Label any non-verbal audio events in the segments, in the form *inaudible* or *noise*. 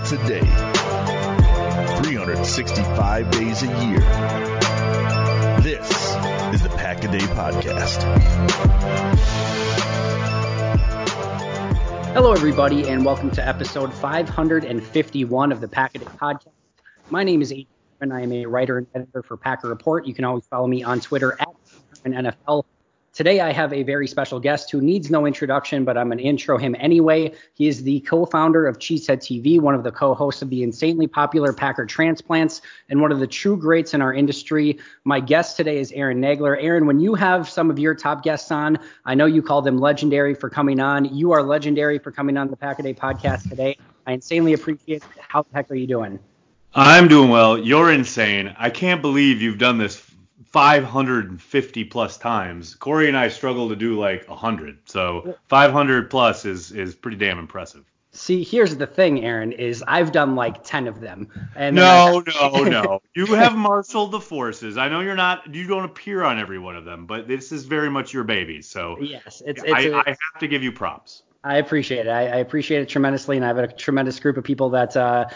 minutes a day, 365 days a year. This is the Pack a Day Podcast. Hello, everybody, and welcome to episode 551 of the Pack a Day Podcast. My name is Adrian, and I am a writer and editor for Packer Report. You can always follow me on Twitter at NFL. Today, I have a very special guest who needs no introduction, but I'm going to intro him anyway. He is the co founder of Cheesehead TV, one of the co hosts of the insanely popular Packer Transplants, and one of the true greats in our industry. My guest today is Aaron Nagler. Aaron, when you have some of your top guests on, I know you call them legendary for coming on. You are legendary for coming on the Pack a Day podcast today. I insanely appreciate it. How the heck are you doing? I'm doing well. You're insane. I can't believe you've done this 550 plus times. Corey and I struggle to do like 100. So 500 plus is is pretty damn impressive. See, here's the thing, Aaron, is I've done like 10 of them. And no, I... no, no. *laughs* You have marshaled the forces. I know you're not, you don't appear on every one of them, but this is very much your baby. So yes, it's, it's I, a... I have to give you props. I appreciate it. I, I, appreciate it tremendously, and I have a tremendous group of people that, uh,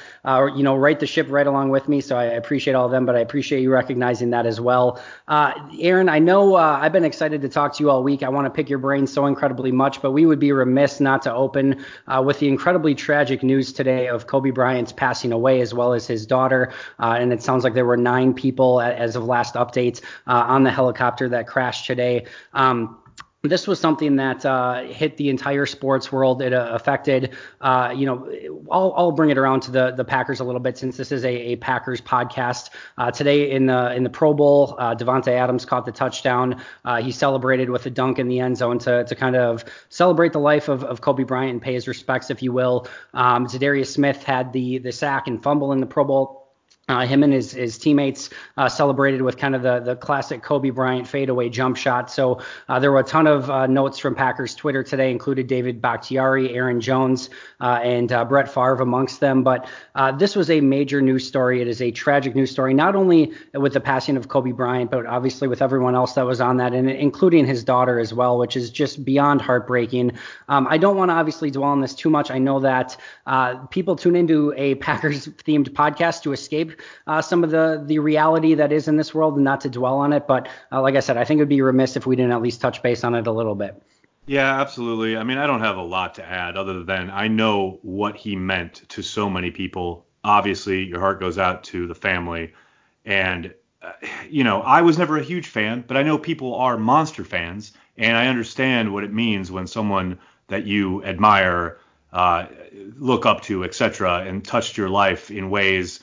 you know, write the ship right along with me. So I appreciate all of them, but I appreciate you recognizing that as well. Uh, Aaron, I know uh, I've been excited to talk to you all week. I want to pick your brain so incredibly much, but we would be remiss not to open uh, with the incredibly tragic news today of Kobe Bryant's passing away, as well as his daughter. Uh, and it sounds like there were nine people, as of last update, on the helicopter that crashed today. Um, this was something that uh, hit the entire sports world. It uh, affected, uh, you know, I'll, I'll, bring it around to the the Packers a little bit since this is a, a Packers podcast. Uh, today in the in the Pro Bowl, uh, Davante Adams caught the touchdown. Uh, he celebrated with a dunk in the end zone to to kind of celebrate the life of, of Kobe Bryant and pay his respects, if you will. Um, Za'Darius Smith had the the sack and fumble in the Pro Bowl uh, him and his, his teammates uh, celebrated with kind of the, the classic Kobe Bryant fadeaway jump shot. So uh, there were a ton of uh, notes from Packers Twitter today, included David Bakhtiari, Aaron Jones, uh, and uh, Brett Favre amongst them. But this was a major news story. It is a tragic news story, not only with the passing of Kobe Bryant, but obviously with everyone else that was on that, and including his daughter as well, which is just beyond heartbreaking. Um, I don't want to obviously dwell on this too much. I know that people tune into a Packers themed podcast to escape uh, some of the the reality that is in this world and not to dwell on it. But uh, like I said, I think it would be remiss if we didn't at least touch base on it a little bit. Yeah, absolutely. I mean, I don't have a lot to add other than I know what he meant to so many people. Obviously, your heart goes out to the family. And, uh, you know, I was never a huge fan, but I know people are monster fans. And I understand what it means when someone that you admire, uh, look up to, etc., and touched your life in ways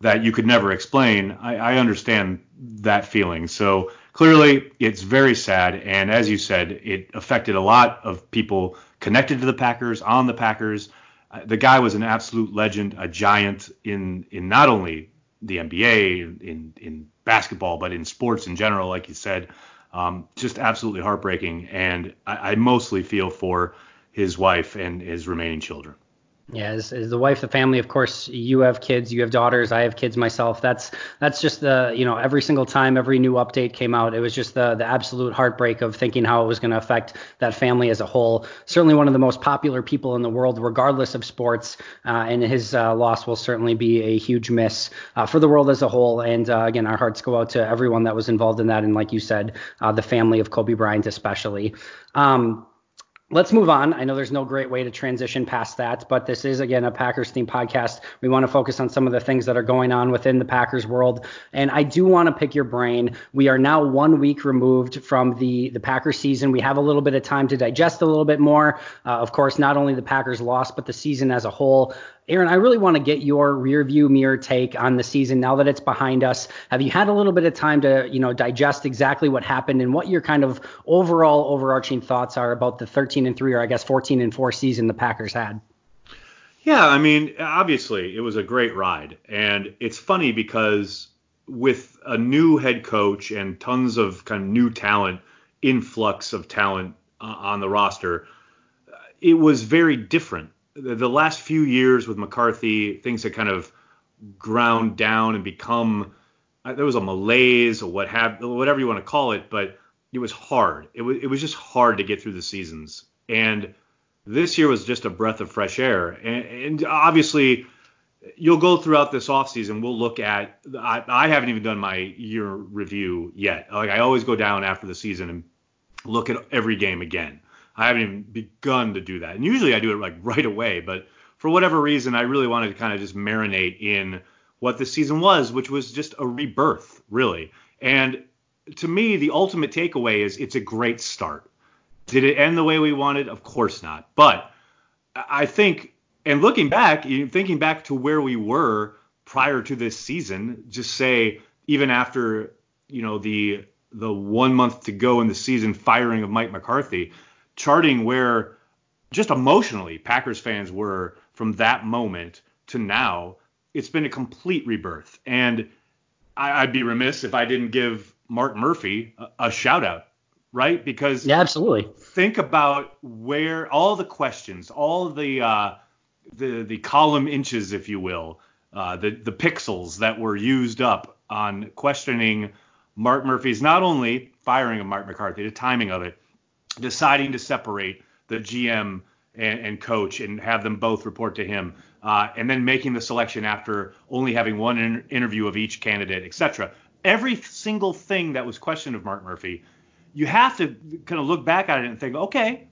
that you could never explain, I, I understand that feeling. So clearly, it's very sad. And as you said, it affected a lot of people connected to the Packers, on the Packers. Uh, the guy was an absolute legend, a giant in in not only the NBA, in in basketball, but in sports in general, like you said. Um, just absolutely heartbreaking. And I, I mostly feel for his wife and his remaining children. Yeah, as, as, the wife, the family, of course, you have kids, you have daughters, I have kids myself. That's that's just the you know every single time every new update came out, it was just the the absolute heartbreak of thinking how it was going to affect that family as a whole. Certainly one of the most popular people in the world, regardless of sports, uh, and his uh, loss will certainly be a huge miss uh, for the world as a whole. And uh, again, our hearts go out to everyone that was involved in that, and like you said, uh, the family of Kobe Bryant especially. Um, Let's move on. I know there's no great way to transition past that, but this is again a Packers themed podcast. We want to focus on some of the things that are going on within the Packers world, and I do want to pick your brain. We are now one week removed from the the Packers season. We have a little bit of time to digest a little bit more. Uh, of course, not only the Packers loss, but the season as a whole. Aaron, I really want to get your rear view mirror take on the season now that it's behind us. Have you had a little bit of time to, you know, digest exactly what happened and what your kind of overall overarching thoughts are about the 13 and 3 or I guess 14 and 4 season the Packers had? Yeah, I mean, obviously it was a great ride. And it's funny because with a new head coach and tons of kind of new talent, influx of talent uh, on the roster, it was very different the, last few years with McCarthy, things had kind of ground down and become uh, there was a malaise or what have whatever you want to call it, but it was hard. It was it was just hard to get through the seasons. And this year was just a breath of fresh air. And, and obviously, you'll go throughout this offseason. We'll look at. I, I haven't even done my year review yet. Like I always go down after the season and look at every game again. I haven't even begun to do that. And usually I do it like right away, but for whatever reason, I really wanted to kind of just marinate in what the season was, which was just a rebirth, really. And to me, the ultimate takeaway is it's a great start. Did it end the way we wanted? Of course not. But I think, and looking back, thinking back to where we were prior to this season, just say even after you know the the one month to go in the season firing of Mike McCarthy, charting where just emotionally Packers fans were from that moment to now, it's been a complete rebirth. And I, would be remiss if I didn't give Mark Murphy a, a shout out, right? Because yeah, absolutely. Think about where all the questions, all the uh, the the column inches, if you will, uh, the the pixels that were used up on questioning Mark Murphy's not only firing of Mark McCarthy, the timing of it, deciding to separate the GM and, and coach and have them both report to him, uh, and then making the selection after only having one in- interview of each candidate, etc. Every single thing that was questioned of Mark Murphy, you have to kind of look back at it and think, okay,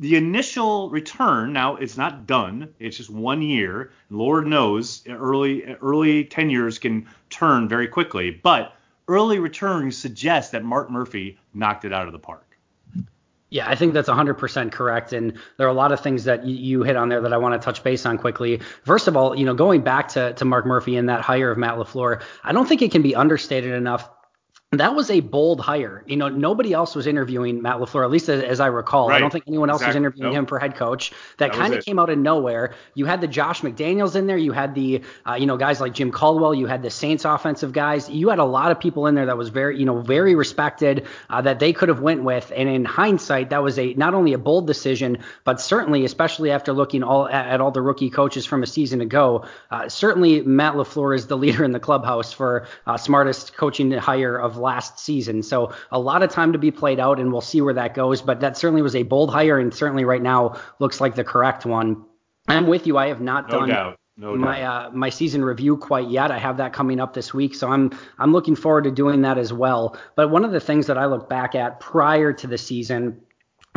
the initial return now it's not done. It's just one year. Lord knows early early tenures can turn very quickly, but early returns suggest that Mark Murphy knocked it out of the park. Yeah, I think that's 100% correct. And there are a lot of things that you, hit on there that I want to touch base on quickly. First of all, you know, going back to, to Mark Murphy and that hire of Matt LaFleur, I don't think it can be understated enough that was a bold hire. You know, nobody else was interviewing Matt LaFleur, at least as, as I recall. Right. I don't think anyone else exactly. was interviewing nope. him for head coach. That, that kind of came out of nowhere. You had the Josh McDaniels in there. You had the, uh, you know, guys like Jim Caldwell. You had the Saints offensive guys. You had a lot of people in there that was very, you know, very respected uh, that they could have went with. And in hindsight, that was a not only a bold decision, but certainly, especially after looking all at, at all the rookie coaches from a season ago, uh, certainly Matt LaFleur is the *laughs* leader in the clubhouse for uh, smartest coaching hire of last season. So a lot of time to be played out, and we'll see where that goes. But that certainly was a bold hire, and certainly right now looks like the correct one. I'm with you. I have not no done. Doubt. No my uh, my season review quite yet. I have that coming up this week, so I'm I'm looking forward to doing that as well. But one of the things that I look back at prior to the season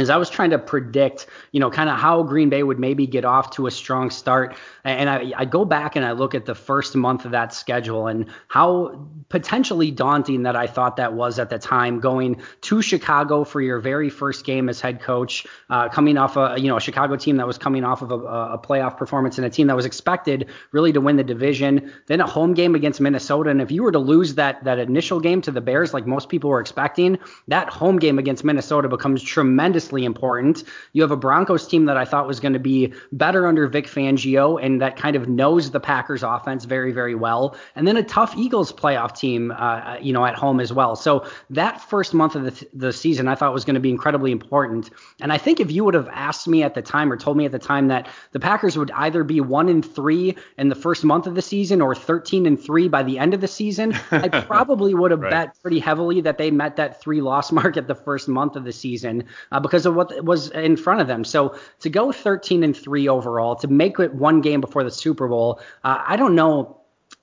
is I was trying to predict, you know, kind of how Green Bay would maybe get off to a strong start. And I, I, go back and I look at the first month of that schedule and how potentially daunting that I thought that was at the time, going to Chicago for your very first game as head coach, uh, coming off a, you know, a Chicago team that was coming off of a, a playoff performance and a team that was expected really to win the division. Then a home game against Minnesota. And if you were to lose that that initial game to the Bears, like most people were expecting, that home game against Minnesota becomes tremendously tremendously important. You have a Broncos team that I thought was going to be better under Vic Fangio and that kind of knows the Packers offense very, very well. And then a tough Eagles playoff team, uh, you know, at home as well. So that first month of the, the season I thought was going to be incredibly important. And I think if you would have asked me at the time or told me at the time that the Packers would either be one and three in the first month of the season or 13 and three by the end of the season, I *laughs* probably would have right. bet pretty heavily that they met that three loss *laughs* mark at the first month of the season uh, because because of what was in front of them. So to go 13 and three overall, to make it one game before the Super Bowl, uh, I don't know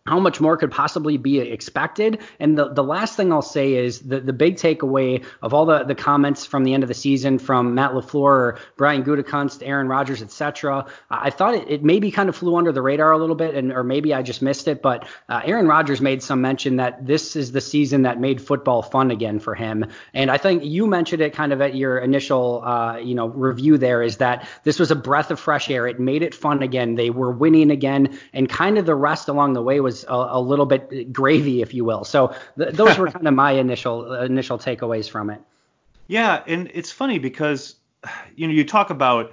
how much more could possibly be expected? And the, the last thing I'll say is the, the big takeaway of all the, the comments from the end of the season from Matt LaFleur, Brian Gutekunst, Aaron Rodgers, etc. I thought it, it maybe kind of flew under the radar a little bit, and or maybe I just missed it. But uh, Aaron Rodgers made some mention that this is the season that made football fun again for him. And I think you mentioned it kind of at your initial uh, you know review there is that this was a breath of fresh air. It made it fun again. They were winning again, and kind of the rest along the way was a, a little bit gravy, if you will. So th- those were *laughs* kind of my initial initial takeaways from it. Yeah, and it's funny because you know you talk about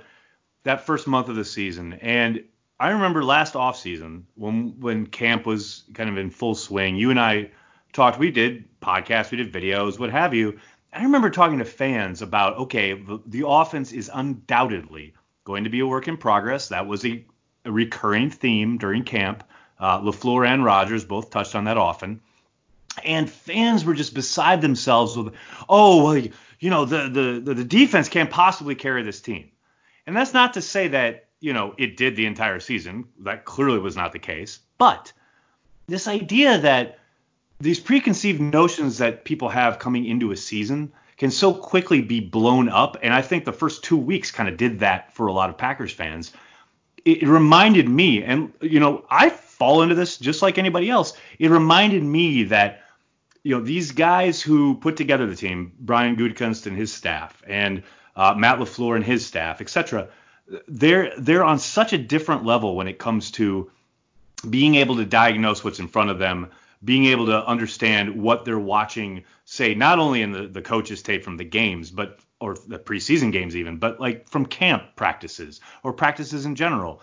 that first month of the season, and I remember last off season when when camp was kind of in full swing. You and I talked. We did podcasts, we did videos, what have you. I remember talking to fans about okay, the, the offense is undoubtedly going to be a work in progress. That was a, a recurring theme during camp. Uh, LaFleur and Rodgers both touched on that often. And fans were just beside themselves with, oh, well, you know, the, the, the defense can't possibly carry this team. And that's not to say that you know, it did the entire season. That clearly was not the case. But this idea that these preconceived notions that people have coming into a season can so quickly be blown up. And I think the first two weeks kind of did that for a lot of Packers fans. It, reminded me, and, you know, I fall into this just like anybody else. It reminded me that you know these guys who put together the team, Brian Gutekunst and his staff, and uh, Matt LaFleur and his staff, etc. They're they're on such a different level when it comes to being able to diagnose what's in front of them, being able to understand what they're watching, say not only in the the coaches tape from the games, but or the preseason games even, but like from camp practices or practices in general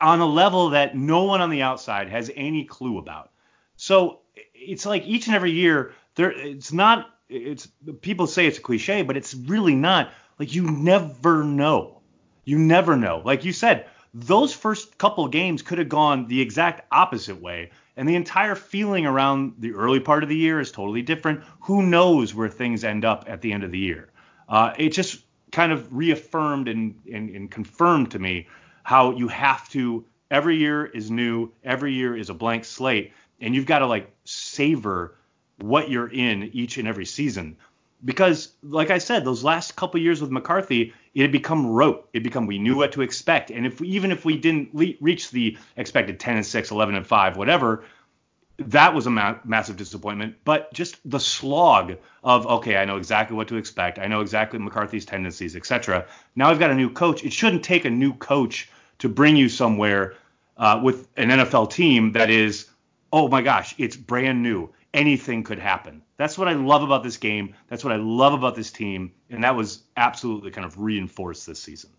on a level that no one on the outside has any clue about. So it's like each and every year there it's not it's people say it's a cliche, but it's really not. Like you never know. You never know. Like you said, those first couple games could have gone the exact opposite way, and the entire feeling around the early part of the year is totally different. Who knows where things end up at the end of the year? Uh, it just kind of reaffirmed and, and, and confirmed to me how you have to every year is new, every year is a blank slate, and you've got to like savor what you're in each and every season. Because, like I said, those last couple years with McCarthy, it had become rote. It become we knew what to expect, and if even if we didn't le- reach the expected 10 and 6, 11 and 5, whatever, that was a ma- massive disappointment. But just the slog of okay, I know exactly what to expect. I know exactly McCarthy's tendencies, etc. Now I've got a new coach. It shouldn't take a new coach to bring you somewhere uh, with an NFL team that is, oh my gosh, it's brand new. Anything could happen. That's what I love about this game. That's what I love about this team, and that was absolutely kind of reinforced this season.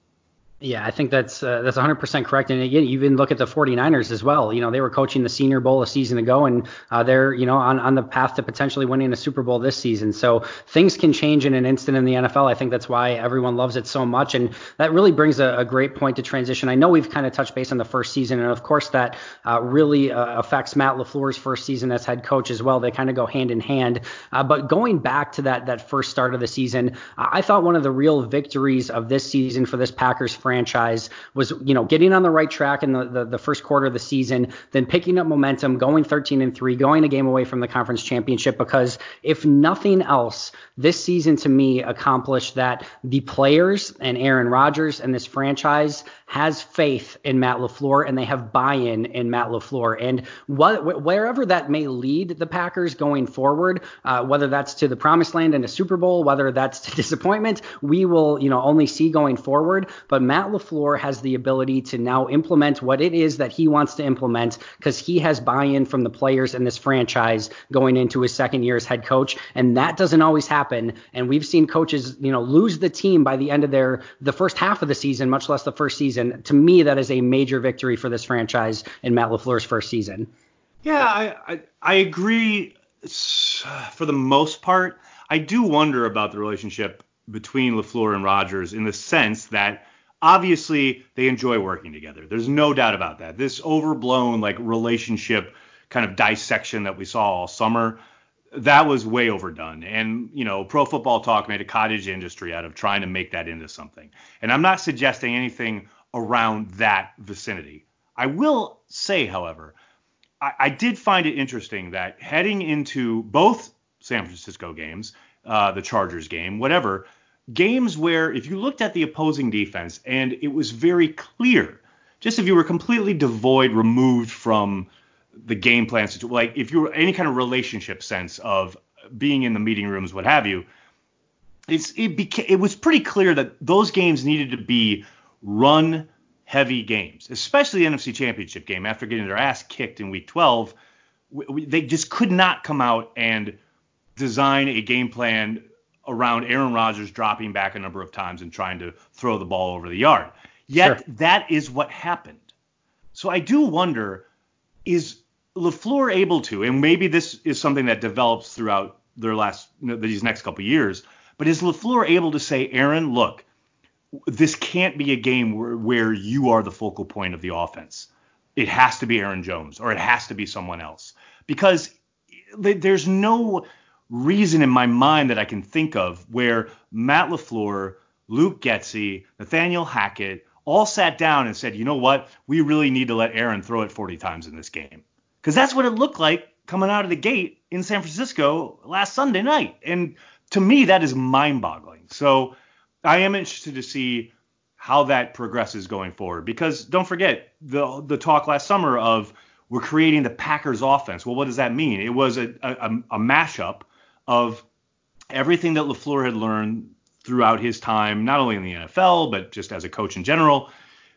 Yeah, I think that's uh, that's 100% correct. And again, you even look at the 49ers as well. You know, they were coaching the Senior Bowl a season ago, and uh, they're you know on on the path to potentially winning a Super Bowl this season. So things can change in an instant in the NFL. I think that's why everyone loves it so much, and that really brings a, a great point to transition. I know we've kind of touched base on the first season, and of course that uh, really uh, affects Matt LaFleur's first season as head coach as well. They kind of go hand in hand. Uh, but going back to that that first start of the season, I thought one of the real victories of this season for this Packers franchise franchise was, you know, getting on the right track in the, the, the first quarter of the season, then picking up momentum, going 13 and 3, going a game away from the conference championship. Because if nothing else, this season to me accomplished that the players and Aaron Rodgers and this franchise has faith in Matt LaFleur and they have buy-in in Matt LaFleur. And wherever that may lead the Packers going forward, uh, whether that's to the promised land and a Super Bowl, whether that's to *laughs* disappointment, we will, you know, only see going forward. But Matt LaFleur has the ability to now implement what it is that he wants to implement because he has buy-in from the players in this franchise going into his second year as head coach. And that doesn't always happen. And we've seen coaches, you know, lose the team by the end of their the first half of the season, much less the first season. To me, that is a major victory for this franchise in Matt LaFleur's first season. Yeah, I, I, I agree for the most part. I do wonder about the relationship between LaFleur and Rodgers in the sense that obviously they enjoy working together. There's no doubt about that. This overblown like relationship kind of dissection that we saw all summer, that was way overdone. And, you know, Pro Football Talk made a cottage industry out of trying to make that into something. And I'm not suggesting anything around that vicinity. I will say, however, I, I did find it interesting that heading into both San Francisco games, uh, the Chargers game, whatever, games where if you looked at the opposing defense and it was very clear, just if you were completely devoid, removed from the game plan, like if you were any kind of relationship sense of being in the meeting rooms, what have you, it's it became it was pretty clear that those games needed to be run heavy games, especially the NFC Championship game after getting their ass kicked in Week 12. We, we, they just could not come out and design a game plan around Aaron Rodgers dropping back a number of times and trying to throw the ball over the yard. Yet sure. that is what happened. So I do wonder is LaFleur able to, and maybe this is something that develops throughout their last these next couple years, but is LaFleur able to say, Aaron, look, this can't be a game where, where you are the focal point of the offense. It has to be Aaron Jones or it has to be someone else because eh, there's no reason in my mind that I can think of where Matt LaFleur, Luke Getsy, Nathaniel Hackett, all sat down and said, you know what? We really need to let Aaron throw it 40 times in this game. Because that's what it looked like coming out of the gate in San Francisco last Sunday night. And to me, that is mind boggling. So I am interested to see how that progresses going forward. Because don't forget the the talk last summer of we're creating the Packers offense. Well, what does that mean? It was a, a, a mashup of everything that LaFleur had learned throughout his time, not only in the NFL, but just as a coach in general,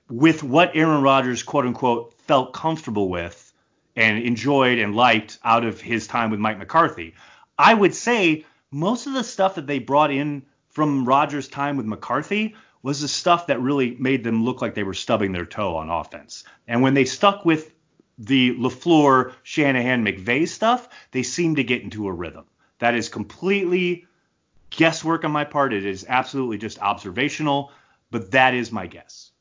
with what Aaron Rodgers, quote unquote, felt comfortable with and enjoyed and liked out of his time with Mike McCarthy. I would say most of the stuff that they brought in from Rodgers' time with McCarthy was the stuff that really made them look like they were stubbing their toe on offense. And when they stuck with the LaFleur, Shanahan, McVay stuff, they seemed to get into a rhythm. That is completely guesswork on my part. It is absolutely just observational, but that is my guess.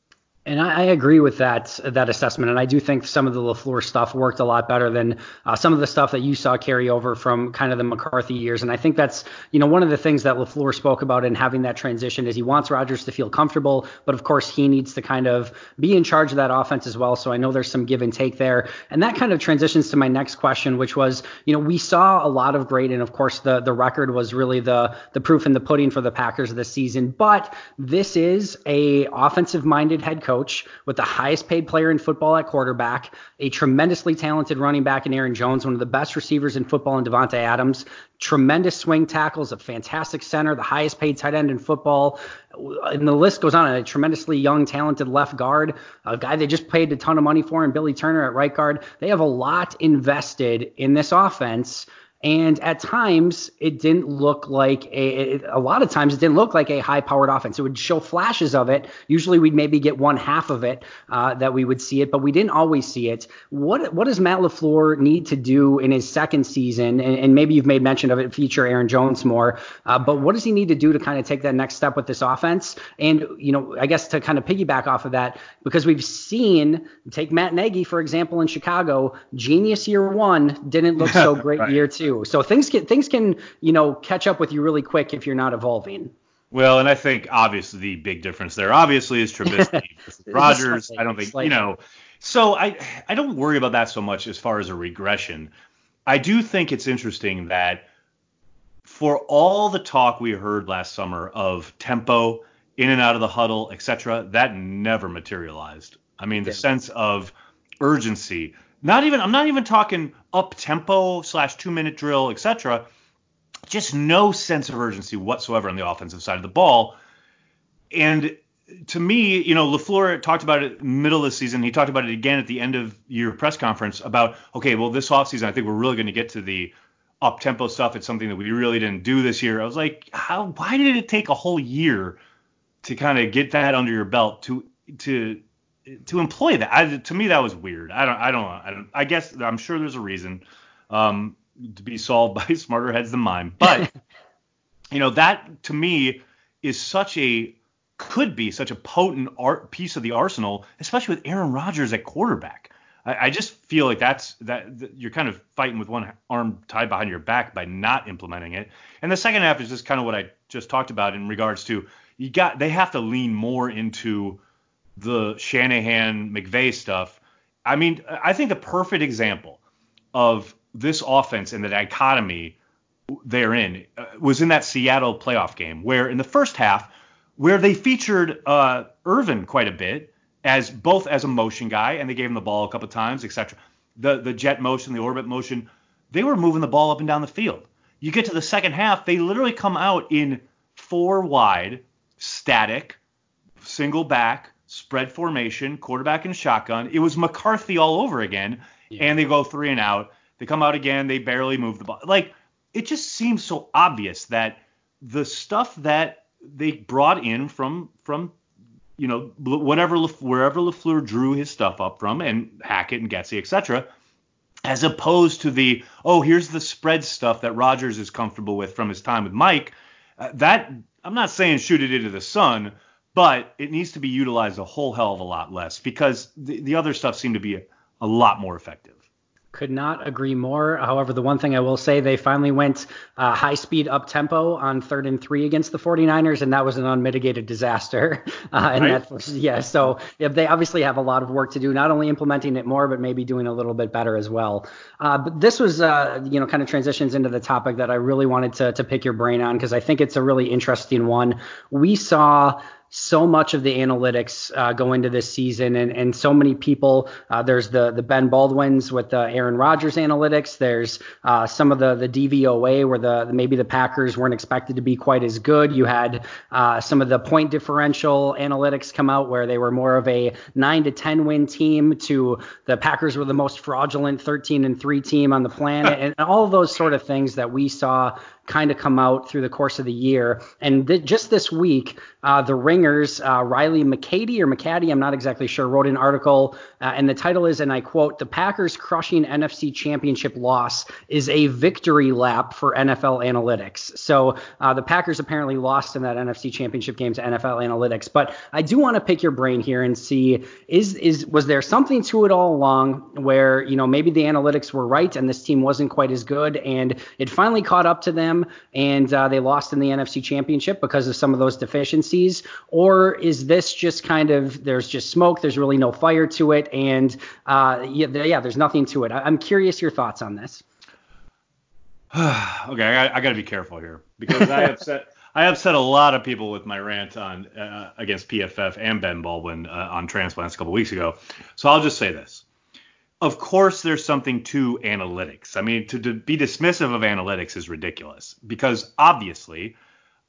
And I, I, agree with that that assessment, and I do think some of the LaFleur stuff worked a lot better than uh, some of the stuff that you saw carry over from kind of the McCarthy years. And I think that's you know one of the things that LaFleur spoke about in having that transition is he wants Rodgers to feel comfortable, but of course he needs to kind of be in charge of that offense as well. So I know there's some give and take there, and that kind of transitions to my next question, which was you know we saw a lot of great, and of course the the record was really the the proof in the pudding for the Packers this season. But this is a offensive minded head coach coach with the highest paid player in football at quarterback, a tremendously talented running back in Aaron Jones, one of the best receivers in football in Davante Adams, tremendous swing tackles, a fantastic center, the highest paid tight end in football. And the list goes on. A tremendously young, talented left guard, a guy they just paid a ton of money for, and Billy Turner at right guard. They have a lot invested in this offense and at times, it didn't look like a, it, a lot of times it didn't look like a high powered offense. It would show flashes of it. Usually we'd maybe get one half of it uh, that we would see it, but we didn't always see it. What what does Matt LaFleur need to do in his second season? And, and maybe you've made mention of it, feature Aaron Jones more, uh, but what does he need to do to kind of take that next step with this offense? And, you know, I guess to kind of piggyback off of that, because we've seen, take Matt Nagy, for example, in Chicago, genius year one, didn't look so *laughs* great right. year two too. So things can things can you know catch up with you really quick if you're not evolving. Well, and I think obviously the big difference there obviously is *laughs* Trubisky Rodgers. I don't think you know. So I I don't worry about that so much as far as a regression. I do think it's interesting that for all the talk we heard last summer of tempo in and out of the huddle, etc., that never materialized. I mean, the sense of urgency, not even I'm not even talking up tempo slash two minute drill, etc. Just no sense of urgency whatsoever on the offensive side of the ball. And to me, you know, LaFleur talked about it middle of the season. He talked about it again at the end of your press conference about, okay, well, this offseason, I think we're really going to get to the up tempo stuff. It's something that we really didn't do this year. I was like, how, why did it take a whole year to kind of get that under your belt to, to to employ that. I, to me, that was weird. I don't, I don't, I don't. I guess I'm sure there's a reason um, to be solved *laughs* by smarter heads than mine. But *laughs* you know, that to me is such a could be such a potent art piece of the arsenal, especially with Aaron Rodgers at quarterback. I, I just feel like that's that, that you're kind of fighting with one arm tied behind your back by not implementing it. And the second half is just kind of what I just talked about in regards to you got they have to lean more into the Shanahan McVay stuff. I mean, I think the perfect example of this offense and the dichotomy they're in uh, was in that Seattle playoff game, where in the first half, where they featured uh, Ervin quite a bit as both as a motion guy, and they gave him the ball a couple times, etc. The the jet motion, the orbit motion, they were moving the ball up and down the field. You get to the second half, they literally come out in four wide, static, single back, spread formation, quarterback and shotgun. It was McCarthy all over again, yeah. and they go three and out. They come out again, they barely move the ball. Like it just seems so obvious that the stuff that they brought in from from you know whatever wherever LaFleur drew his stuff up from, and Hackett and Getsy, etc. As opposed to the oh here's the spread stuff that Rodgers is comfortable with from his time with Mike. Uh, that I'm not saying shoot it into the sun, but it needs to be utilized a whole hell of a lot less because the, the other stuff seemed to be a, a lot more effective. Could not agree more. However, the one thing I will say, they finally went uh, high speed up tempo on third and three against the 49ers, and that was an unmitigated disaster. *laughs* Uh, and right. that, yeah, so yeah, they obviously have a lot of work to do, not only implementing it more, but maybe doing a little bit better as well. Uh, but this was, uh, you know, kind of transitions into the topic that I really wanted to, to pick your brain on because I think it's a really interesting one. We saw so much of the analytics uh, go into this season, and, and so many people. Uh, there's the the Ben Baldwin's with the Aaron Rodgers analytics. There's uh, some of the the DVOA where the maybe the Packers weren't expected to be quite as good. You had uh, some of the point differential analytics come out where they were more of a nine to ten win team to the Packers were the most fraudulent 13 and three team on the planet, and all of those sort of things that we saw kind of come out through the course of the year. And th- just this week, uh, the Ringers, uh, Riley McCady or McCaddy, I'm not exactly sure, wrote an article, uh, and the title is, and I quote, "The Packers crushing NFC Championship loss is a victory lap for NFL Analytics." So uh, the Packers apparently lost in that NFC Championship game to NFL Analytics. But I do want to pick your brain here and see is is was there something to it all along where you know maybe the analytics were right and this team wasn't quite as good, and it finally caught up to them them and uh, they lost in the NFC Championship because of some of those deficiencies? Or is this just kind of there's just smoke, there's really no fire to it, and uh, yeah, yeah, there's nothing to it? I'm curious your thoughts on this. *sighs* okay, I, I got to be careful here because I upset. I upset a lot of people with my rant on uh, against PFF and Ben Baldwin uh, on transplants a couple weeks ago. So I'll just say this: of course there's something to analytics. I mean, to, to be dismissive of analytics is ridiculous because obviously,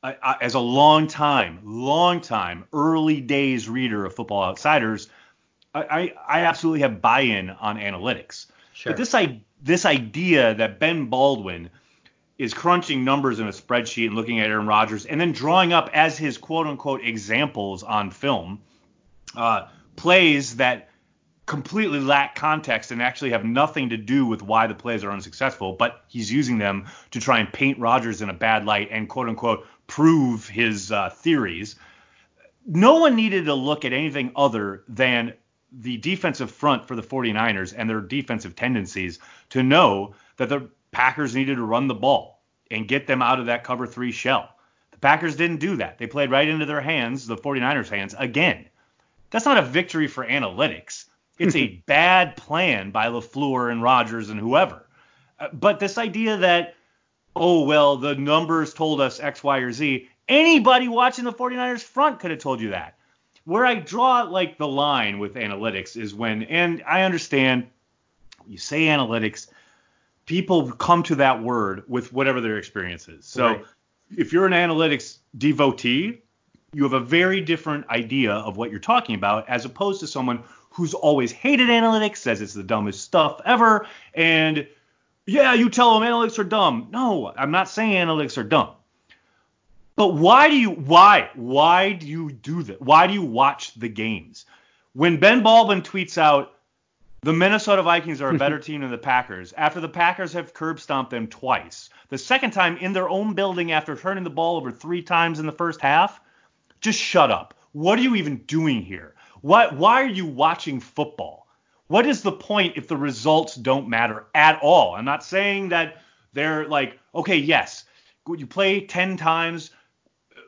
I, I, as a long time, long time, early days reader of Football Outsiders, I, I absolutely have buy-in on analytics. Sure. But this I, this idea that Ben Baldwin is crunching numbers in a spreadsheet and looking at Aaron Rodgers and then drawing up as his quote unquote examples on film uh, plays that completely lack context and actually have nothing to do with why the plays are unsuccessful, but he's using them to try and paint Rodgers in a bad light and quote unquote prove his uh, theories. No one needed to look at anything other than the defensive front for the 49ers and their defensive tendencies to know that the Packers needed to run the ball and get them out of that cover three shell. The Packers didn't do that. They played right into their hands, the 49ers' hands, again. That's not a victory for analytics. It's a *laughs* bad plan by LaFleur and Rodgers and whoever. Uh, but this idea that, oh, well, the numbers told us X, Y, or Z, anybody watching the 49ers front could have told you that. Where I draw like the line with analytics is when, and I understand you say analytics, people come to that word with whatever their experience is. So right. if you're an analytics devotee, you have a very different idea of what you're talking about as opposed to someone who's always hated analytics, says it's the dumbest stuff ever, and yeah, you tell them analytics are dumb. No, I'm not saying analytics are dumb. But why do you why why do you do that? Why do you watch the games? When Ben Baldwin tweets out the Minnesota Vikings are a better *laughs* team than the Packers after the Packers have curb stomped them twice. The second time in their own building after turning the ball over 3 times in the first half. Just shut up. What are you even doing here? Why, why are you watching football? What is the point if the results don't matter at all? I'm not saying that they're like, okay, yes, you play 10 times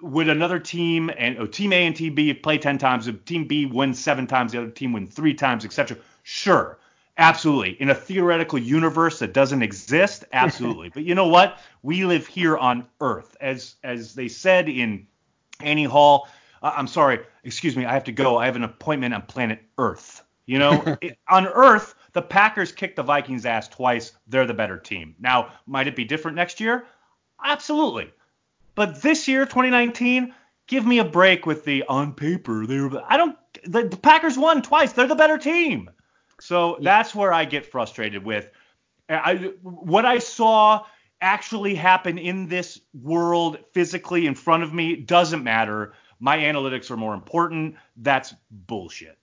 with another team, and oh, team A and team B play 10 times, if team B wins seven times, the other team wins three times, etc. Sure, absolutely. In a theoretical universe that doesn't exist, *laughs* absolutely. but you know what? We live here on Earth, as as they said in Annie Hall I'm sorry, excuse me, I have to go. I have an appointment on planet Earth. You know, *laughs* it, on Earth, the Packers kicked the Vikings' ass twice. They're the better team. Now, might it be different next year? Absolutely. But this year, 2019, give me a break with the on paper. They were, I don't. The, the Packers won twice. They're the better team. So that's where I get frustrated with. I, what I saw actually happen in this world physically in front of me doesn't matter my analytics are more important. That's bullshit.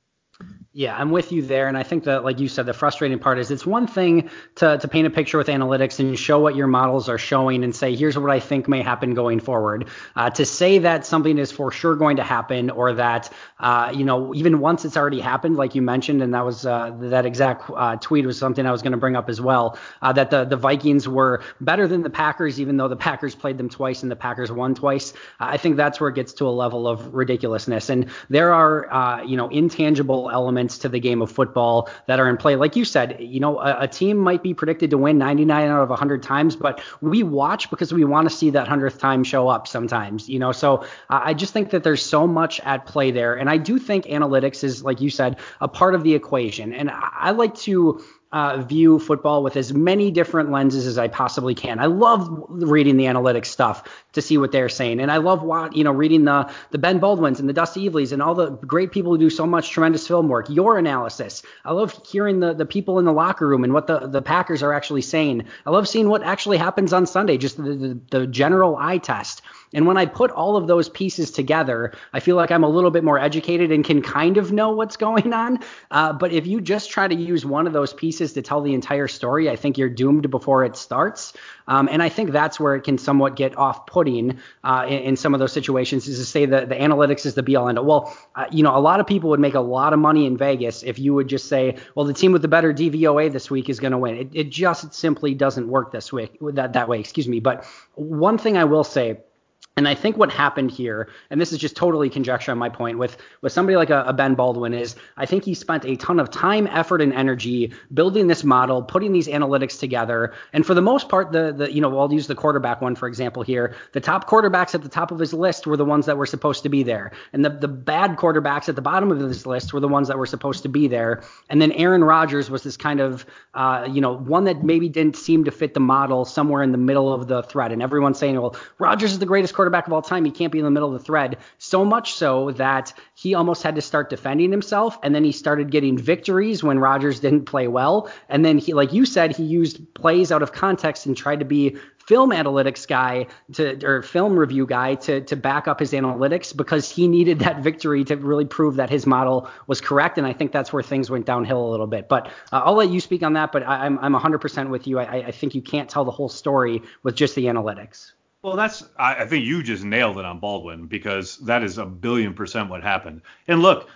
Yeah, I'm with you there. And I think that, like you said, the frustrating part is it's one thing to, to paint a picture with analytics and show what your models are showing and say, here's what I think may happen going forward. Uh, to say that something is for sure going to happen or that, uh, you know, even once it's already happened, like you mentioned, and that was uh, that exact uh, tweet was something I was going to bring up as well, uh, that the, the Vikings were better than the Packers, even though the Packers played them twice and the Packers won twice. I think that's where it gets to a level of ridiculousness. And there are, uh, you know, intangible elements elements to the game of football that are in play. Like you said, you know, a, a team might be predicted to win 99 out of 100 times, but we watch because we want to see that 100th time show up sometimes, you know. So uh, I just think that there's so much at play there. And I do think analytics is, like you said, a part of the equation. And I, I like to uh, view football with as many different lenses as I possibly can. I love reading the analytics stuff to see what they're saying, and I love what, you know reading the the Ben Baldwins and the Dusty Eveleys and all the great people who do so much tremendous film work. Your analysis. I love hearing the the people in the locker room and what the the Packers are actually saying. I love seeing what actually happens on Sunday, just the, the, the general eye test. And when I put all of those pieces together, I feel like I'm a little bit more educated and can kind of know what's *laughs* going on. Uh, but if you just try to use one of those pieces to tell the entire story, I think you're doomed before it starts. Um, and I think that's where it can somewhat get off-putting uh, in, in, some of those situations is to say that the analytics is the be-all end-all. Well, uh, you know, a lot of people would make a lot of money in Vegas if you would just say, well, the team with the better DVOA this week is going to win. It, it just simply doesn't work this way that that way. Excuse me. But one thing I will say and I think what happened here, and this is just totally conjecture on my point, with with somebody like a, a, Ben Baldwin, is I think he spent a ton of time, effort, and energy building this model, putting these analytics together. And for the most part, the the you know I'll use the quarterback one for example here. The top quarterbacks at the top of his list were the ones that were supposed to be there, and the the bad quarterbacks at the bottom of this list were the ones that were supposed to be there. And then Aaron Rodgers was this kind of uh, you know one that maybe didn't seem to fit the model somewhere in the middle of the thread. And everyone's saying, well, Rodgers is the greatest quarterback quarterback of all time. He can't be in the middle of the thread. So much so that he almost had to start defending himself. And then he started getting victories when Rodgers didn't play well. And then he, like you said, he used plays out of context and tried to be film analytics guy to or film review guy to to back up his analytics because he needed that victory to really prove that his model was correct. And I think that's where things went downhill a little bit. But uh, I'll let you speak on that. But I, am I'm 100% with you. I, I think you can't tell the whole story with just the analytics. Well, that's I, I think you just nailed it on Baldwin because that is a billion percent what happened. And look,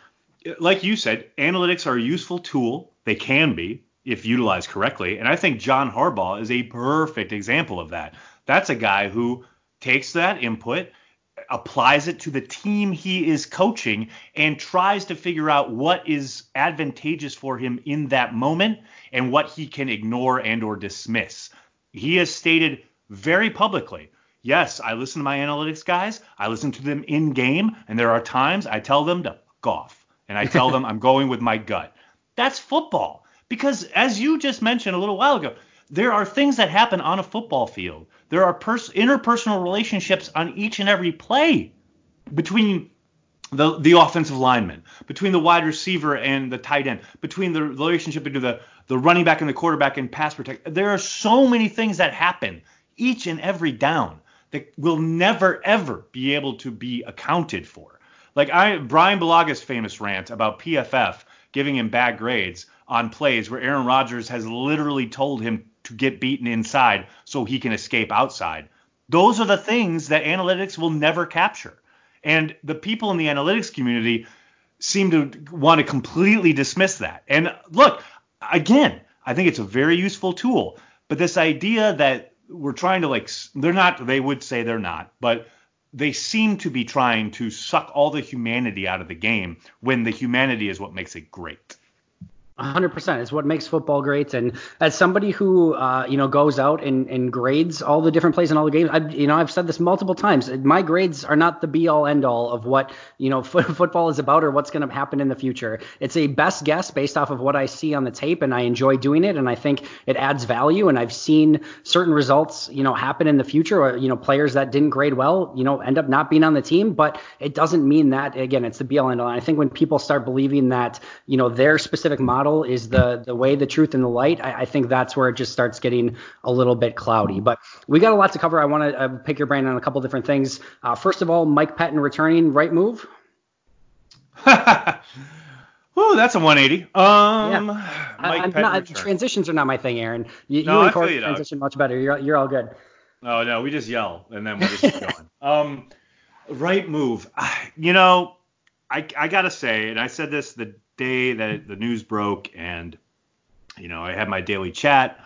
like you said, analytics are a useful tool. They can be if utilized correctly. And I think John Harbaugh is a perfect example of that. That's a guy who takes that input, applies it to the team he is coaching, and tries to figure out what is advantageous for him in that moment and what he can ignore and or dismiss. He has stated very publicly Yes, I listen to my analytics guys. I listen to them in game, and there are times I tell them to fuck off, and I tell them *laughs* I'm going with my gut. That's football. Because as you just mentioned a little while ago, there are things that happen on a football field. There are pers- interpersonal relationships on each and every play between the the offensive lineman, between the wide receiver and the tight end, between the relationship between the the running back and the quarterback and pass protect. There are so many things that happen each and every down that will never ever be able to be accounted for. Like I Bryan Bulaga's famous rant about PFF giving him bad grades on plays where Aaron Rodgers has literally told him to get beaten inside so he can escape outside. Those are the things that analytics will never capture. And the people in the analytics community seem to want to completely dismiss that. And look, again, I think it's a very useful tool. But this idea that we're trying to like they're not they would say they're not but they seem to be trying to suck all the humanity out of the game when the humanity is what makes it great 100% is what makes football great. And as somebody who uh, you know goes out and, and grades all the different plays in all the games I, you know i've said this multiple times. My grades are not the be all end all of what you know *laughs* f- football is about or what's going to happen in the future. It's a best guess based off of what i see on the tape and i enjoy doing it and i think it adds value. And i've seen certain results you know happen in the future or you know players that didn't grade well you know end up not being on the team. But it doesn't mean that again it's the be all end all and i think when people start believing that you know their specific model model is the the way, the truth, and the light, I, I, think that's where it just starts getting a little bit cloudy. But we got a lot to cover. I want to uh, pick your brain on a couple different things. Uh, first of all, Mike Pettine returning, right move. *laughs* Woo, that's a 180. Um, Yeah. I, not, transitions are not my thing, Aaron. You, No, you I and Corey you, dog. transition much better. You're you're all good. Oh no, we just yell and then we're just *laughs* keep going. Um, right move. *sighs* You know, I I gotta say, and I said this the day that the news broke, and you know, I had my daily chat.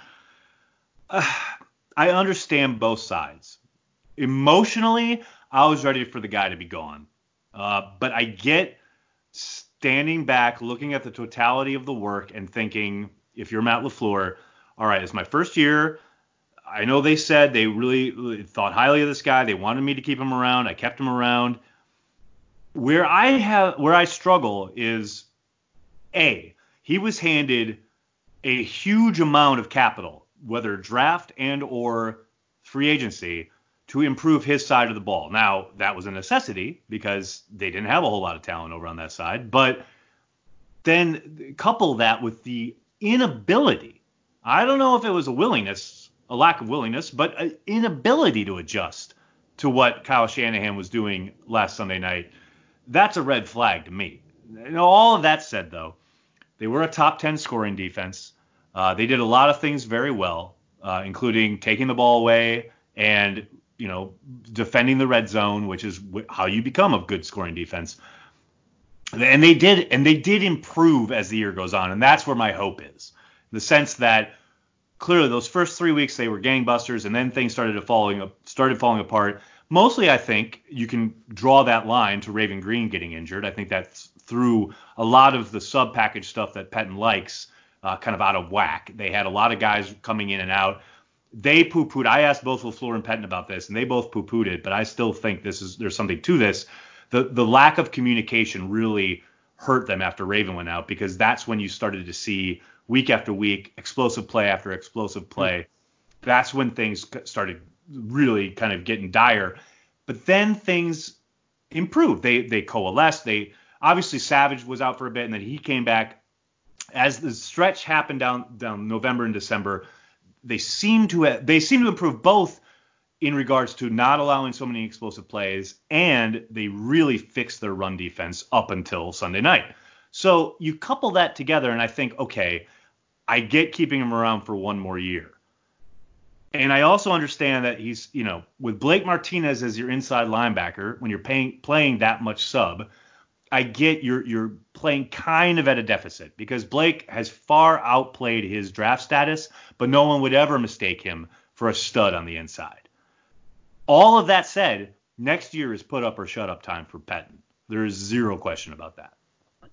Uh, *sighs* I understand both sides. Emotionally, I was ready for the guy to be gone, uh, but I get standing back, looking at the totality of the work, and thinking, if you're Matt LaFleur, all right, it's my first year. I know they said they really, really thought highly of this guy. They wanted me to keep him around. I kept him around. Where I have where I struggle is a he was handed a huge amount of capital, whether draft and or free agency, to improve his side of the ball. Now that was a necessity because they didn't have a whole lot of talent over on that side, but then couple that with the inability. I don't know if it was a willingness, a lack of willingness, but an inability to adjust to what Kyle Shanahan was doing last Sunday night. That's a red flag to me. You know, all of that said, though, they were a top 10 scoring defense. Uh, they did a lot of things very well, uh, including taking the ball away and you know defending the red zone, which is wh- how you become a good scoring defense. And they did, and they did improve as the year goes on, and that's where my hope is. In the sense that clearly those first three weeks they were gangbusters, and then things started to falling started falling apart. Mostly, I think you can draw that line to Raven Greene getting injured. I think that's through a lot of the sub package stuff that Pettine likes, uh, kind of out of whack. They had a lot of guys coming in and out. They poo pooed. I asked both LaFleur and Pettine about this, and they both poo pooed it. But I still think this is there's something to this. The the lack of communication really hurt them after Raven went out because that's when you started to see week after week explosive play after explosive play. That's when things started really kind of getting dire. But then things improved. They they coalesced. They obviously Savage was out for a bit and then he came back. As the stretch happened down down November and December, they seem to they seem to improve both in regards to not allowing so many explosive plays and they really fixed their run defense up until Sunday night. So you couple that together and I think okay, I get keeping him around for one more year. And I also understand that he's, you know, with Blake Martinez as your inside linebacker, when you're paying, playing that much sub, I get you're you're playing kind of at a deficit because Blake has far outplayed his draft status, but no one would ever mistake him for a stud on the inside. All of that said, next year is put up or shut up time for Pettine. There is zero question about that.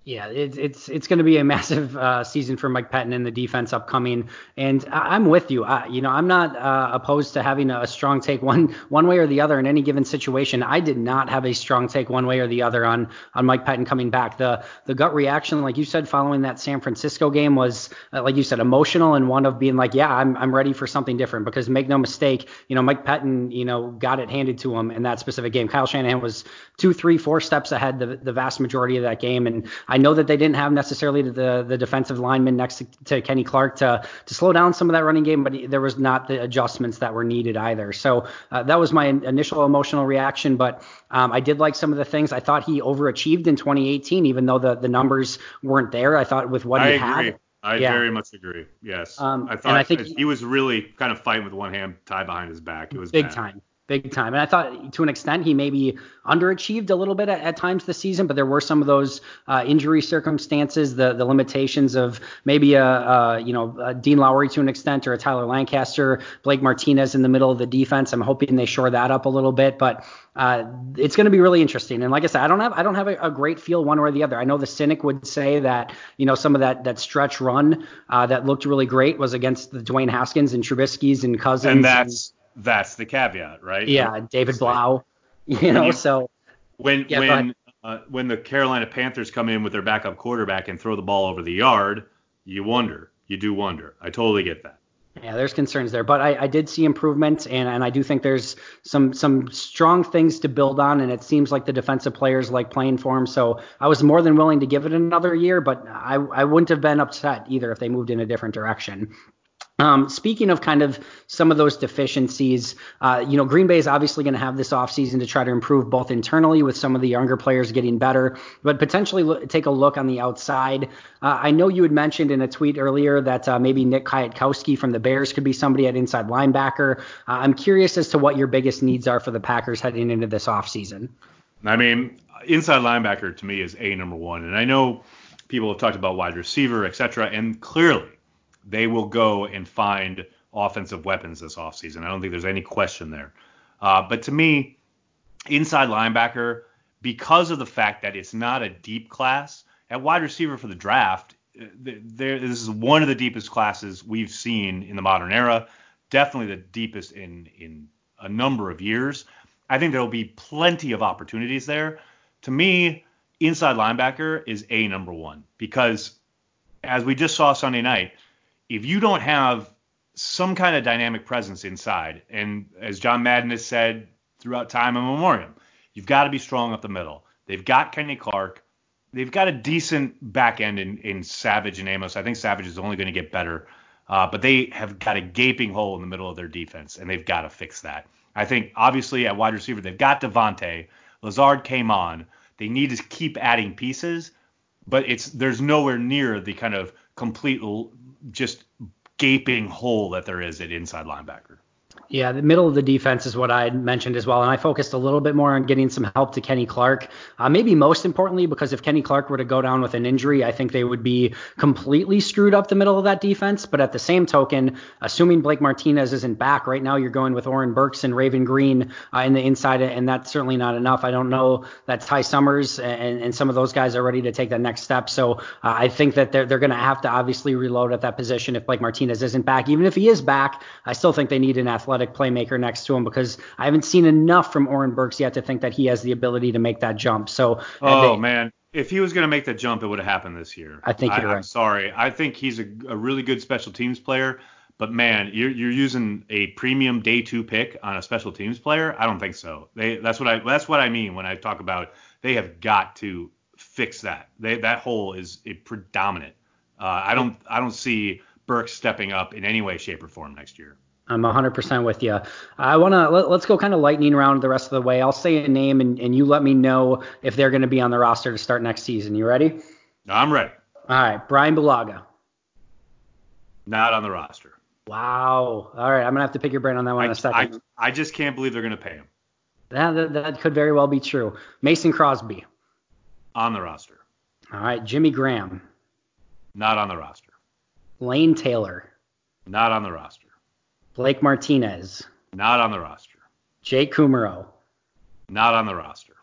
Yeah, it, it's it's going to be a *laughs* massive uh, season for Mike Pettine and the defense upcoming, and I, I'm with you. I, you know, I'm not uh, opposed to having a, strong take one one way or the other in any given situation. I did not have a strong take one way or the other on on Mike Pettine coming back. The the gut reaction, like you said, following that San Francisco game was, uh, like you said, emotional and one of being like, yeah, I'm I'm ready for something different because make no mistake, you know, Mike Pettine, you know, got it handed to him in that specific game. Kyle Shanahan was two, three, four steps ahead the the vast majority of that game, and I know that they didn't have necessarily the the defensive lineman next to, to Kenny Clark to to slow down some of that running game, but there was not the adjustments that were needed either. So uh, that was my initial emotional reaction, but um, I did like some of the things. I thought he overachieved in 2018, even though the the numbers weren't there. I thought with what I he agree. had. I Yeah. very much agree. Yes. Um, I and thought I think he, was really kind of fighting with one hand tied behind his back. It was big bad. time big time and i thought to an extent he maybe underachieved a little bit at, at times this season but there were some of those uh, injury circumstances the the limitations of maybe a, a you know a dean lowry to an extent or a tyler lancaster blake martinez in the middle of the defense i'm hoping they shore that up a little bit but uh, it's going to be really interesting. And like I said, I don't have I don't have a, a, great feel one way or the other. I know the cynic would say that you know some of that that stretch run uh, that looked really great was against the Dwayne Haskins and Trubisky's and Cousins. And that's that's the caveat, right? yeah, David Blough. *laughs* You know, you- so When Yeah, when uh, when the Carolina Panthers come in with their backup quarterback and throw the ball over the yard, you wonder. You do wonder. I totally get that. Yeah, there's concerns there, but I, I did see improvements, and, and I do think there's some some strong things to build on, and it seems like the defensive players like playing for him. So I was more than willing to give it another year, but I I wouldn't have been upset either if they moved in a different direction. Um, speaking of kind of some of those deficiencies, uh, you know, Green Bay is obviously going to have this offseason to try to improve both internally with some of the younger players getting better, but potentially look, take a look on the outside. Uh, I know you had mentioned in a tweet earlier that uh, maybe Nick Kwiatkowski from the Bears could be somebody at inside linebacker. Uh, I'm curious as to what your biggest needs are for the Packers heading into this offseason. I mean, inside linebacker to me is a number one, and I know people have talked about wide receiver, et cetera, and clearly they will go and find offensive weapons this offseason. I don't think there's any question there. Uh, but to me, inside linebacker, because of the fact that it's not a deep class, at wide receiver for the draft, uh, there, this is one of the deepest classes we've seen in the modern era. Definitely the deepest in in a number of years. I think there will be plenty of opportunities there. To me, inside linebacker is a number one because, as we just saw Sunday night, if you don't have some kind of dynamic presence inside, and as John Madden has said throughout time and memoriam, you've got to be strong up the middle. They've got Kenny Clark. They've got a decent back end in, in Savage and Amos. I think Savage is only going to get better, uh, but they have got a gaping hole in the middle of their defense, and they've got to fix that. I think obviously at wide receiver they've got Davante. Lazard came on. They need to keep adding pieces, but it's there's nowhere near the kind of complete just gaping hole that there is at inside linebacker. Yeah, the middle of the defense is what I mentioned as well. And I focused a little bit more on getting some help to Kenny Clark. Uh, maybe most importantly, because if Kenny Clark were to go down with an injury, I think they would be completely screwed up the middle of that defense. But at the same token, assuming Blake Martinez isn't back, right now you're going with Oren Burks and Raven Greene uh, in the inside, and that's certainly not enough. I don't know that Ty Summers and, and some of those guys are ready to take that next step. So uh, I think that they're, they're going to have to obviously reload at that position if Blake Martinez isn't back. Even if he is back, I still think they need an athletic athletic playmaker next to him because I haven't seen enough from Oren Burks yet to think that he has the ability to make that jump. So oh they, man, if he was going to make that jump, it would have happened this year. I think you're I, right. I'm sorry. I think he's a, a really good special teams player. But man, you're, you're using a premium day two pick on a special teams player. I don't think so. They that's what I that's what I mean when I talk about they have got to fix that. They that hole is a predominant. Uh, I don't I don't see Burks stepping up in any way, shape, or form next year. I'm 100% with you. I want to let, us go kind of lightning round the rest of the way. I'll say a name and, and you let me know if they're going to be on the roster to start next season. You ready? I'm ready. All right, Brian Bulaga. Not on the roster. Wow. All right, I'm gonna have to pick your brain on that one I, in a second. I, I just can't believe they're gonna pay him. That, that, that could very well be true. Mason Crosby. On the roster. All right, Jimmy Graham. Not on the roster. Lane Taylor. Not on the roster. Blake Martinez. Not on the roster. Jake Kumerow. Not on the roster.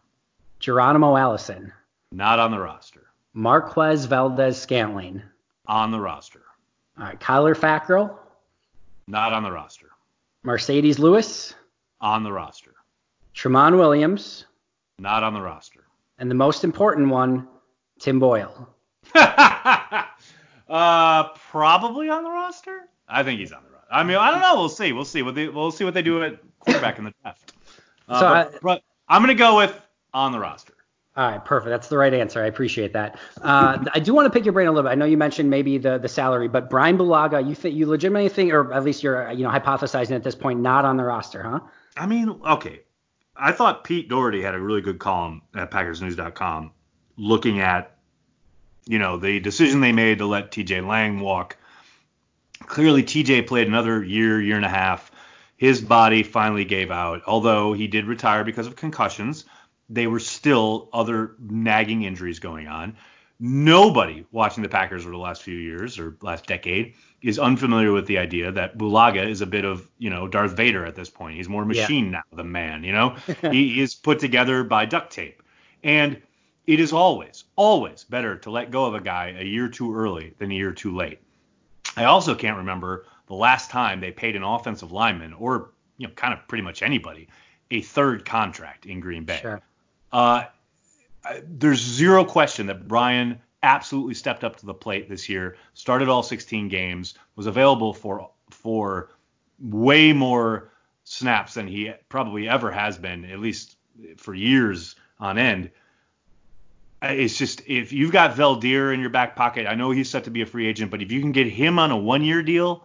Geronimo Allison. Not on the roster. Marquez Valdes Scantling. On the roster. All right, Kyler Fackrell. Not on the roster. Marcedes Lewis. On the roster. Tramon Williams. Not on the roster. And the most important one, Tim Boyle. *laughs* uh, probably on the roster. I think he's on the roster. I mean, I don't know. We'll see. We'll see what they we'll see what they do at quarterback in the draft. *clears throat* Uh, so but, I, but I'm gonna go with on the roster. All right, perfect. That's the right answer. I appreciate that. Uh, I do want to pick your brain a little bit. I know you mentioned maybe the the salary, but Brian Bulaga, you think you legitimately think, or at least you're you know hypothesizing at this point, not on the roster, huh? I mean, okay. I thought Pete Dougherty had a really good column at PackersNews.com looking at you know the decision they made to let T.J. Lang walk Clearly, TJ played another year, year and a half. His body finally gave out. Although he did retire because of concussions, they were still other nagging injuries going on. Nobody watching the Packers over the last few years or last decade is unfamiliar with the idea that Bulaga is a bit of, you know, Darth Vader at this point. He's more machine yeah. now than man, you know? *laughs* he is put together by duct tape. And it is always, always better to let go of a guy a year too early than a year too late. I also can't remember the last time they paid an offensive lineman or you know kind of pretty much anybody a third contract in Green Bay. Sure. Uh, there's zero question that Brian absolutely stepped up to the plate this year, started all 16 games, was available for for way more snaps than he probably ever has been, at least for years on end Uh, it's just if you've got Veldheer in your back pocket, I know he's set to be a free agent, but if you can get him on a one year deal,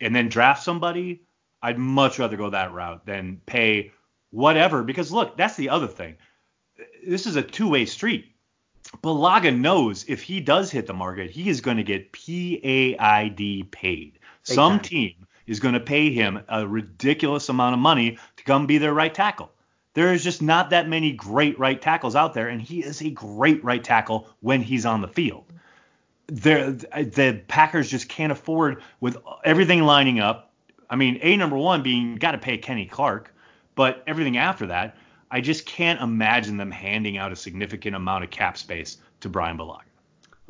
and then draft somebody, I'd much rather go that route than pay whatever. Because look, that's the other thing. This is a two-way street. Bulaga knows if he does hit the market, he is going to get PAID paid. Big Some time. team is going to pay him a ridiculous amount of money to come be their right tackle. There is just not that many great right tackles out there, and he is a great right tackle when he's on the field. There, the Packers just can't afford with everything lining up. I mean, a number one being got to pay Kenny Clark, but everything after that, I just can't imagine them handing out a significant amount of cap space to Brian Bulaga.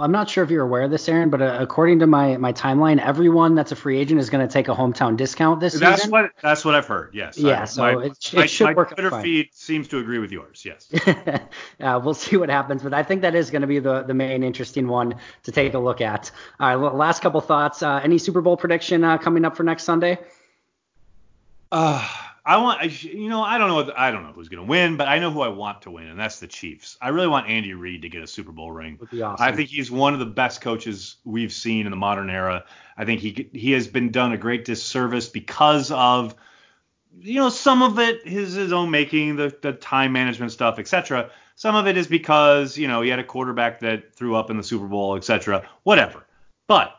I'm not sure if you're aware of this, Aaron, but uh, according to my my timeline, everyone that's a free agent is going to take a hometown discount this That's season. what that's what I've heard. Yes. Yeah, I- so my, it sh- it my- should my work out Twitter fine. feed seems to agree with yours. Yes. *laughs* uh, we'll see what happens, but I think that is going to be the, the main interesting one to take a look at. All right, last couple thoughts. Uh, any Super Bowl prediction uh, coming up for next Sunday? Uh, I want, I, you know, I don't know, what- I don't know who's going to win, but I know who I want to win, and that's the Chiefs. I really want Andy Reid to get a Super Bowl ring. Awesome. I think he's one of the best coaches we've seen in the modern era. I think he he has been done a great disservice because of, you know, some of it is his own making, the the time management stuff, etc. Some of it is because you know he had a quarterback that threw up in the Super Bowl, etc. Whatever, but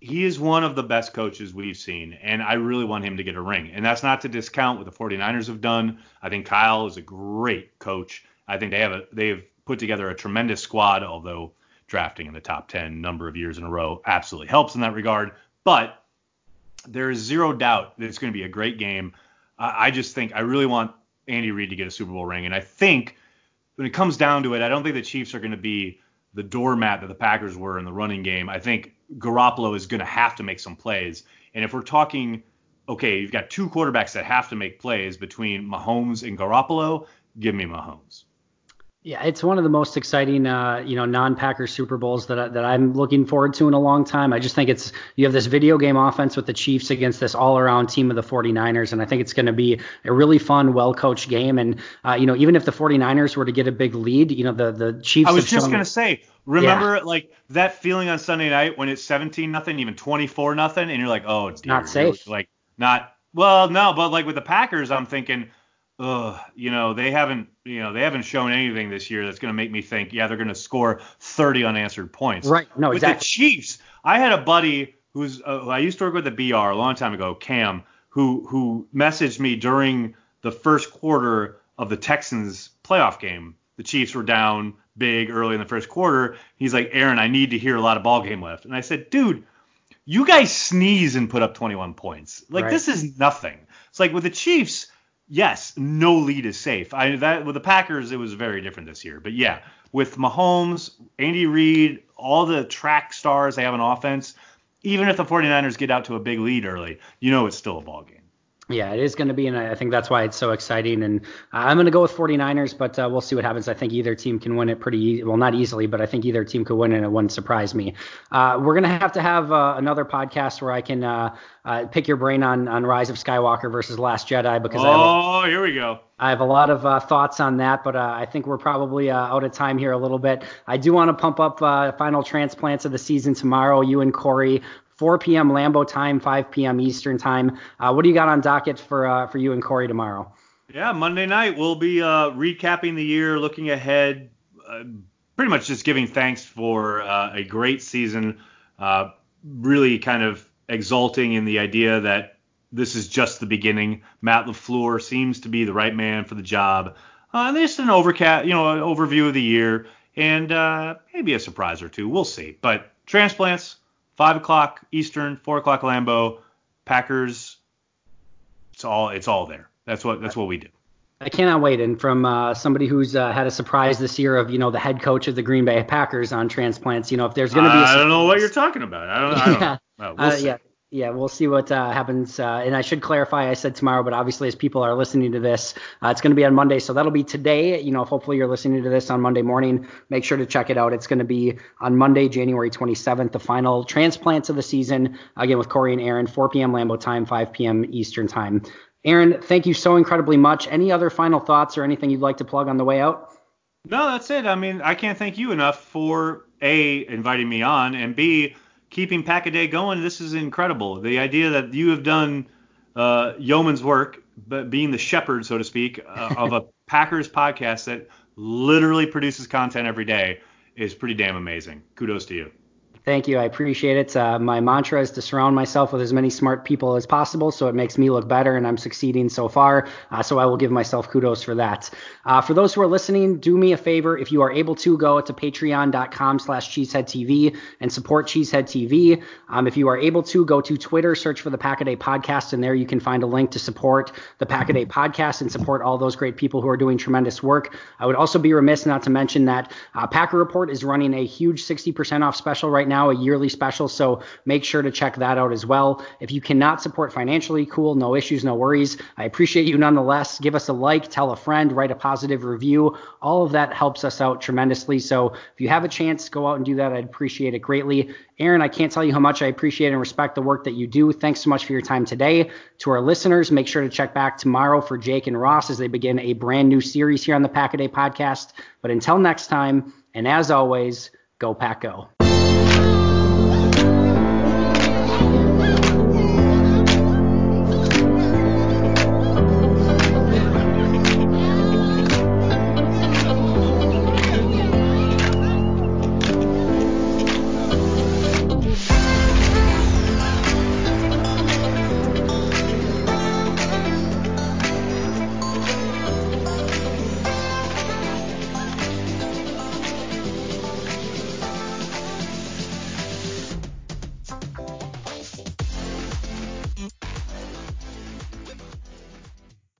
he is one of the best coaches we've seen, and I really want him to get a ring. And that's not to discount what the 49ers have done. I think Kyle is a great coach. I think they have a they have put together a tremendous squad, although drafting in the top 10 number of years in a row absolutely helps in that regard. But there is zero doubt that it's going to be a great game. I, I just think I really want Andy Reid to get a Super Bowl ring, and I think when it comes down to it, I don't think the Chiefs are going to be the doormat that the Packers were in the running game. I think Garoppolo is going to have to make some plays. And if we're talking, okay, you've got two quarterbacks that have to make plays between Mahomes and Garoppolo, give me Mahomes. Yeah, it's one of the most exciting, uh, you know, non-Packers Super Bowls that I, that I'm looking forward to in a long time. I just think it's you have this video game offense with the Chiefs against this all-around team of the 49ers, and I think it's going to be a really fun, well-coached game. And uh, you know, even if the 49ers were to get a big lead, you know, the the Chiefs. I was just gonna say, remember like that feeling on Sunday night when it's 17 nothing, even 24 nothing, and you're like, oh, dear, not safe. Like not well, no, but like with the Packers, I'm thinking, ugh, you know, they haven't, you know, they haven't shown anything this year that's gonna make me think, yeah, they're gonna score 30 unanswered points. Right. No, with exactly. the Chiefs, I had a buddy who's uh, who I used to work with at BR a long time ago, Cam, who who messaged me during the first quarter of the Texans playoff game. The Chiefs were down big early in the first quarter. He's like, Aaron, I need to hear a lot of ball game left. And I said, dude, you guys sneeze and put up 21 points. Like Right. this is nothing. It's like with the Chiefs, yes, no lead is safe. I that with the Packers, it was very different this year. But yeah, with Mahomes, Andy Reid, all the track stars they have on offense, even if the 49ers get out to a big lead early, you know it's still a ball game. Yeah, it is going to be, and I think that's why it's so exciting. And I'm going to go with 49ers, but uh, we'll see what happens. I think either team can win it pretty, e- well, not easily, but I think either team could win, and it wouldn't surprise me. Uh, we're going to have to have uh, another podcast where I can uh, uh, pick your brain on on Rise of Skywalker versus Last Jedi because I have a, Oh, here we go. I have a lot of uh, thoughts on that, but uh, I think we're probably uh, out of time here a little bit. I do want to pump up uh, final transplants of the season tomorrow. You and Corey, 4 p.m. Lambeau time, 5 p.m. Eastern time. Uh, what do you got on docket for uh, for you and Corey tomorrow? Yeah, Monday night we'll be uh, recapping the year, looking ahead, uh, pretty much just giving thanks for uh, a great season. Uh, really kind of exulting in the idea that this is just the beginning. Matt LaFleur seems to be the right man for the job. Uh, just an overcat, you know, an overview of the year, and maybe a surprise or two. We'll see. But transplants, five o'clock Eastern, four o'clock Lambeau, Packers. It's all it's all there. That's what that's what we do. I cannot wait. And from uh, somebody who's uh, had a surprise this year of, you know, the head coach of the Green Bay Packers on transplants, you know, if there's going to be I don't know what you're talking about. I don't, I don't *laughs* Yeah. know. Well, we'll Uh, yeah, yeah, we'll see what uh, happens. Uh, and I should clarify, I said tomorrow, but obviously as people are listening to this, uh, it's going to be on Monday, so that'll be today. You know, hopefully you're listening to this on Monday morning. Make sure to check it out. It's going to be on Monday, January 27th, the final transplants of the season. Again with Corey and Aaron, 4 p.m. Lambeau time, 5 p.m. Eastern time. Aaron, thank you so incredibly much. Any other final thoughts or anything you'd like to plug on the way out? No, that's it. I mean, I can't thank you enough for a inviting me on, and b keeping Pack a Day going. This is incredible. The idea that you have done uh, yeoman's work, but being the shepherd, so to speak, uh, of a *laughs* Packers podcast that literally produces content every day is pretty damn amazing. Kudos to you. Thank you. I appreciate it. Uh, my mantra is to surround myself with as many smart people as possible so it makes me look better, and I'm succeeding so far. Uh, so I will give myself kudos for that. Uh, for those who are listening, do me a favor. If you are able to, go to patreon.com slash cheeseheadtv and support Cheesehead TV. Um, if you are able to, go to Twitter, search for the Pack a Day Podcast, and there you can find a link to support the Pack a Day Podcast and support all those great people who are doing tremendous work. I would also be remiss not to mention that uh, Packer Report is running a huge 60% off special right now now, a yearly special. So make sure to check that out as well. If you cannot support financially, cool, no issues, no worries. I appreciate you nonetheless. Give us a like, tell a friend, write a positive review. All of that helps us out tremendously. So if you have a chance, go out and do that. I'd appreciate it greatly. Aaron, I can't tell you how much I appreciate and respect the work that you do. Thanks so much for your time today. To our listeners, make sure to check back tomorrow for Jake and Ross as they begin a brand new series here on the Pack a Day podcast. But until next time, and as always, go Pack Go.